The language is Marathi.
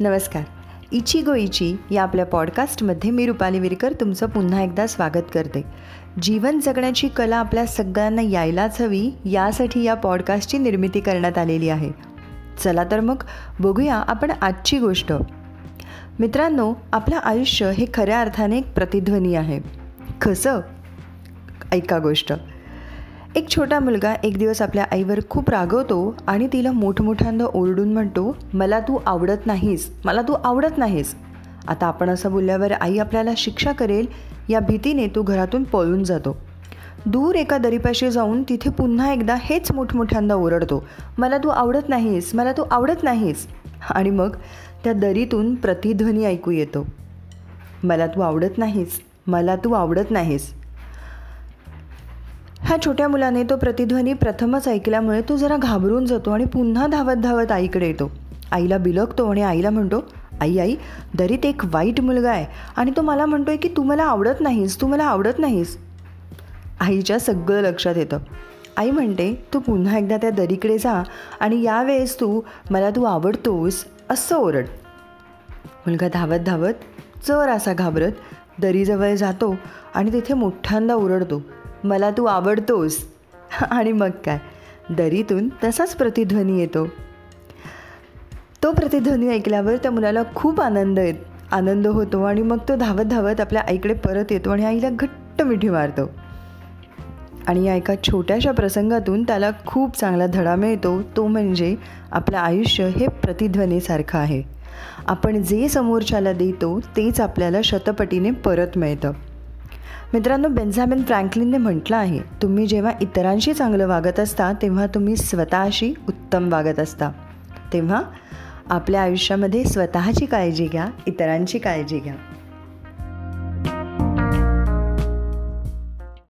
नमस्कार. इची गोईची या आपल्या पॉडकास्टमध्ये मी रुपाली विरकर तुमचं पुन्हा एकदा स्वागत करते. जीवन जगण्याची कला आपल्या सगळ्यांना यायलाच हवी यासाठी या पॉडकास्टची निर्मिती करण्यात आलेली आहे. चला तर मग बघूया आपण आजची गोष्ट. मित्रांनो आपलं आयुष्य हे खऱ्या अर्थाने एक प्रतिध्वनी आहे. कसं ऐका गोष्ट. एक छोटा मुलगा एक दिवस आपल्या आईवर खूप रागवतो आणि तिला मोठमोठ्यांदा ओरडून म्हणतो मला तू आवडत नाहीस मला तू आवडत नाहीस. आता आपण असं बोलल्यावर आई आपल्याला शिक्षा करेल या भीतीने तू घरातून पळून जातो. दूर एका दरीपाशी जाऊन तिथे पुन्हा एकदा हेच मोठमोठ्यांदा ओरडतो मला तू आवडत नाहीस मला तू आवडत नाहीस. आणि मग त्या दरीतून प्रतिध्वनी ऐकू येतो मला तू आवडत नाहीस मला तू आवडत नाहीस. ह्या छोट्या मुलाने तो प्रतिध्वनी प्रथमच ऐकल्यामुळे तो जरा घाबरून जातो आणि पुन्हा धावत धावत आईकडे येतो. आईला बिलकतो आणि आईला म्हणतो आई आई दरीत एक वाईट मुलगा आहे आणि तो मला म्हणतोय की तू मला आवडत नाहीस तू मला आवडत नाहीस. आईच्या सगळं लक्षात येतं. आई म्हणते तू पुन्हा एकदा त्या दरीकडे जा आणि यावेळेस तू मला तू आवडतोस असं ओरड. मुलगा धावत धावत चर असा घाबरत दरीजवळ जातो आणि तिथे मोठ्यांदा ओरडतो. मला तू आवडतोस. आणि मग काय? दरीतून तसाच प्रतिध्वनी येतो. तो प्रतिध्वनी ऐकल्यावर त्या मुलाला खूप आनंद येत आनंद होतो आणि मग तो धावत धावत आपल्या आईकडे परत येतो आणि आईला घट्ट मिठी मारतो. आणि या एका छोट्याशा प्रसंगातून त्याला खूप चांगला धडा मिळतो तो म्हणजे आपलं आयुष्य हे प्रतिध्वनीसारखं आहे. आपण जे समोरच्याला देतो तेच आपल्याला शतपटीने परत मिळतं. मित्रांनो बेन्झामिन फ्रँकलिनने म्हटलं आहे तुम्ही जेव्हा इतरांशी चांगलं वागत असता तेव्हा तुम्ही स्वतःशी उत्तम वागत असता. तेव्हा आपल्या आयुष्यामध्ये स्वतःची काळजी घ्या इतरांची काळजी घ्या.